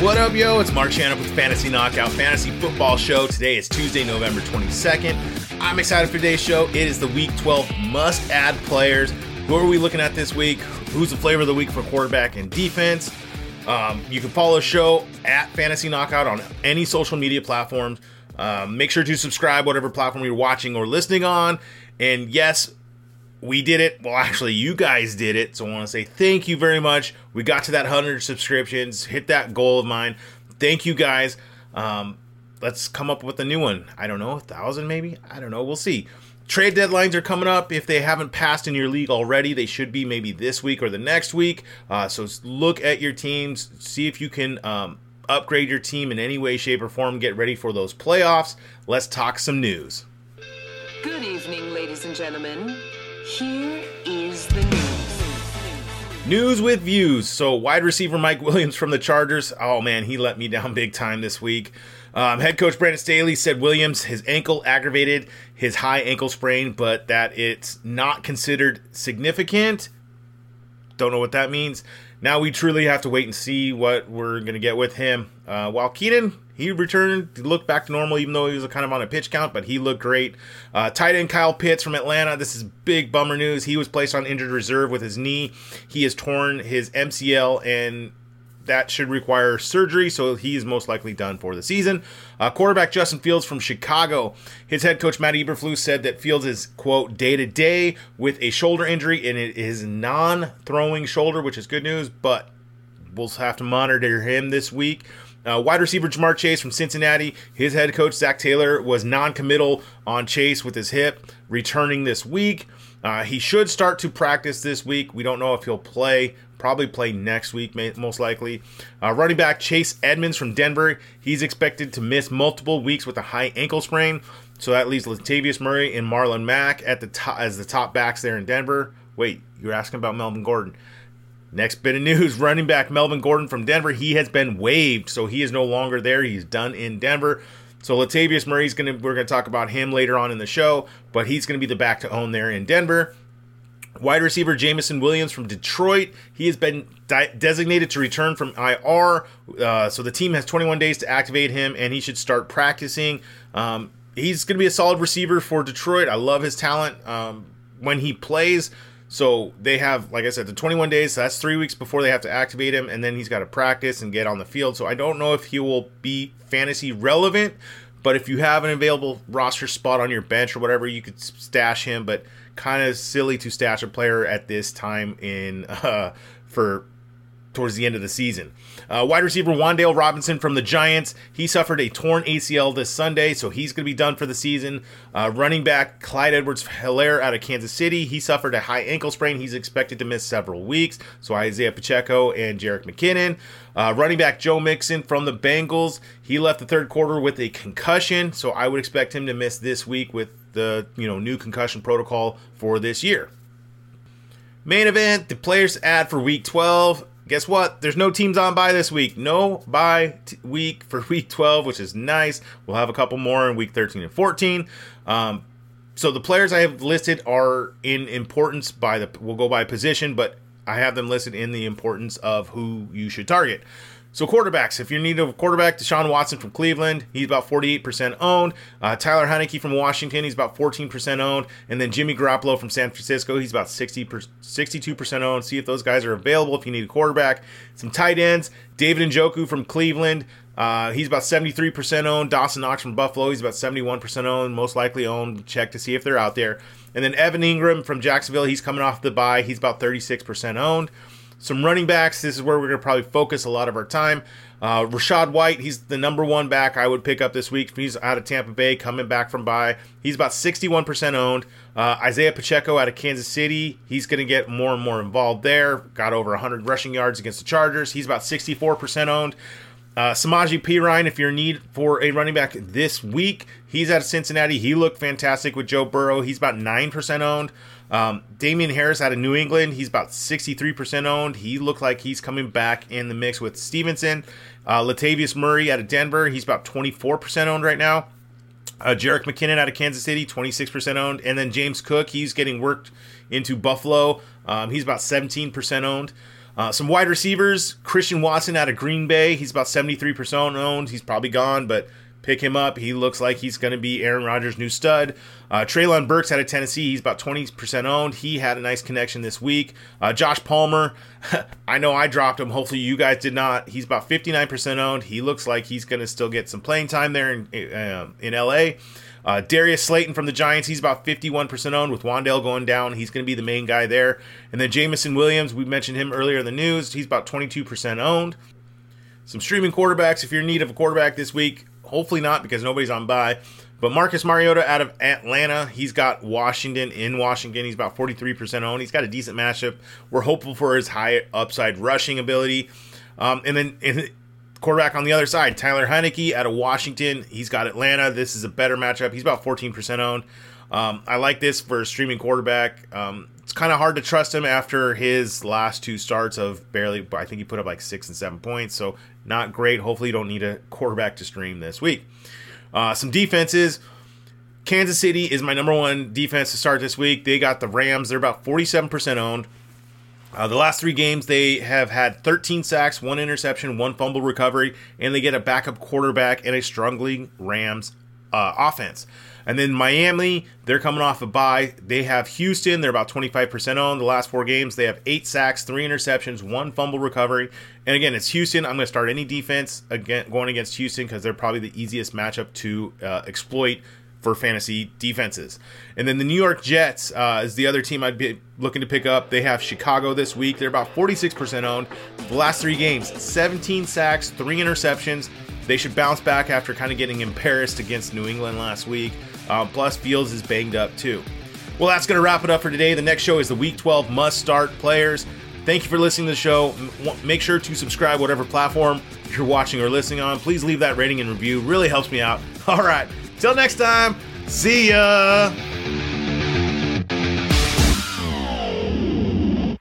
What up, yo? It's Mark Shannon with Fantasy Knockout Fantasy Football Show. Today is Tuesday, November 22nd. I'm excited for today's show. It is the Week 12 must add players. Who are we looking at this week? Who's the flavor of the week for quarterback and defense? Um, you can follow the show at Fantasy Knockout on any social media platforms. Um, make sure to subscribe, whatever platform you're watching or listening on. And yes, we did it. Well, actually, you guys did it. So I want to say thank you very much. We got to that 100 subscriptions, hit that goal of mine. Thank you guys. Um, let's come up with a new one. I don't know, a thousand maybe? I don't know. We'll see. Trade deadlines are coming up. If they haven't passed in your league already, they should be maybe this week or the next week. Uh, so look at your teams, see if you can um, upgrade your team in any way, shape, or form. Get ready for those playoffs. Let's talk some news. Good evening, ladies and gentlemen. Here is the news. News with views. So, wide receiver Mike Williams from the Chargers. Oh man, he let me down big time this week. Um, head coach Brandon Staley said Williams his ankle aggravated his high ankle sprain, but that it's not considered significant. Don't know what that means. Now we truly have to wait and see what we're going to get with him. Uh, while Keenan, he returned, looked back to normal, even though he was kind of on a pitch count, but he looked great. Uh, tight end Kyle Pitts from Atlanta. This is big bummer news. He was placed on injured reserve with his knee. He has torn his MCL and that should require surgery, so he is most likely done for the season. Uh, quarterback Justin Fields from Chicago. His head coach Matt Eberflus said that Fields is quote day to day with a shoulder injury, and it is non-throwing shoulder, which is good news. But we'll have to monitor him this week. Uh, wide receiver Ja'Marr Chase from Cincinnati. His head coach Zac Taylor was non-committal on Chase with his hip, returning this week. Uh, he should start to practice this week. We don't know if he'll play. Probably play next week, most likely. Uh, running back Chase Edmonds from Denver. He's expected to miss multiple weeks with a high ankle sprain. So that leaves Latavius Murray and Marlon Mack at the top as the top backs there in Denver. Wait, you're asking about Melvin Gordon. Next bit of news running back Melvin Gordon from Denver. He has been waived, so he is no longer there. He's done in Denver. So Latavius Murray's gonna we're gonna talk about him later on in the show, but he's gonna be the back to own there in Denver. Wide receiver Jameson Williams from Detroit. He has been di- designated to return from IR. Uh, so the team has 21 days to activate him, and he should start practicing. Um, he's going to be a solid receiver for Detroit. I love his talent um, when he plays. So they have, like I said, the 21 days. So that's three weeks before they have to activate him, and then he's got to practice and get on the field. So I don't know if he will be fantasy relevant, but if you have an available roster spot on your bench or whatever, you could stash him. But kind of silly to stash a player at this time in uh, for towards the end of the season. Uh, wide receiver Wan'Dale Robinson from the Giants. He suffered a torn ACL this Sunday, so he's going to be done for the season. Uh, running back Clyde Edwards Helaire out of Kansas City. He suffered a high ankle sprain. He's expected to miss several weeks. So Isaiah Pacheco and Jerick McKinnon. Uh, running back Joe Mixon from the Bengals. He left the third quarter with a concussion, so I would expect him to miss this week with the you know new concussion protocol for this year. Main event: the players ad for Week 12 guess what? There's no teams on bye this week. No bye t- week for week 12, which is nice. We'll have a couple more in week 13 and 14. Um, so the players I have listed are in importance by the we'll go by position, but I have them listed in the importance of who you should target. So quarterbacks, if you need a quarterback, Deshaun Watson from Cleveland, he's about 48% owned. Uh, Tyler Heinicke from Washington, he's about 14% owned. And then Jimmy Garoppolo from San Francisco, he's about 60 62% owned. See if those guys are available if you need a quarterback. Some tight ends, David Njoku from Cleveland, uh, he's about 73% owned. Dawson Knox from Buffalo, he's about 71% owned, most likely owned. Check to see if they're out there. And then Evan Engram from Jacksonville, he's coming off the bye, he's about 36% owned. Some running backs. This is where we're going to probably focus a lot of our time. Uh, Rachaad White, he's the number one back I would pick up this week. He's out of Tampa Bay, coming back from bye. He's about 61% owned. Uh, Isaiah Pacheco out of Kansas City, he's going to get more and more involved there. Got over 100 rushing yards against the Chargers. He's about 64% owned. Uh, Samaje Perine, if you're in need for a running back this week, he's out of Cincinnati. He looked fantastic with Joe Burrow. He's about 9% owned. Um, Damien Harris out of New England, he's about 63% owned. He looked like he's coming back in the mix with Stevenson. Uh, Latavius Murray out of Denver, he's about 24% owned right now. Uh, Jerick McKinnon out of Kansas City, 26% owned. And then James Cook, he's getting worked into Buffalo. Um, he's about 17% owned. Uh, some wide receivers, Christian Watson out of Green Bay. He's about 73% owned. He's probably gone, but pick him up. He looks like he's going to be Aaron Rodgers' new stud. Uh, Treylon Burks out of Tennessee. He's about 20% owned. He had a nice connection this week. Uh, Josh Palmer, I know I dropped him. Hopefully you guys did not. He's about 59% owned. He looks like he's going to still get some playing time there in, uh, in LA. Uh, Darius Slayton from the Giants, he's about 51% owned with Wan'Dale going down. He's going to be the main guy there. And then Jameson Williams, we mentioned him earlier in the news. He's about 22% owned. Some streaming quarterbacks, if you're in need of a quarterback this week, hopefully not because nobody's on bye. But Marcus Mariota out of Atlanta, he's got Washington in Washington. He's about 43% owned. He's got a decent matchup. We're hopeful for his high upside rushing ability. Um, and then quarterback on the other side, Tyler Heinicke out of Washington. He's got Atlanta. This is a better matchup. He's about 14% owned. Um, I like this for a streaming quarterback. Um, it's kind of hard to trust him after his last two starts of barely, I think he put up like six and seven points. So not great. Hopefully, you don't need a quarterback to stream this week. Uh, some defenses. Kansas City is my number one defense to start this week. They got the Rams. They're about 47% owned. Uh, the last three games, they have had 13 sacks, one interception, one fumble recovery, and they get a backup quarterback and a struggling Rams uh, offense. And then Miami, they're coming off a bye. They have Houston, they're about 25% on The last four games, they have eight sacks, three interceptions, one fumble recovery. And again, it's Houston. I'm going to start any defense again going against Houston because they're probably the easiest matchup to uh, exploit for fantasy defenses. And then the New York Jets uh, is the other team I'd be looking to pick up. They have Chicago this week. They're about 46% owned. The last three games, 17 sacks, three interceptions. They should bounce back after kind of getting embarrassed against New England last week. Uh, plus, Fields is banged up too. Well, that's going to wrap it up for today. The next show is the Week 12 must start players. Thank you for listening to the show. Make sure to subscribe, whatever platform you're watching or listening on. Please leave that rating and review. Really helps me out. All right. Till next time, see ya.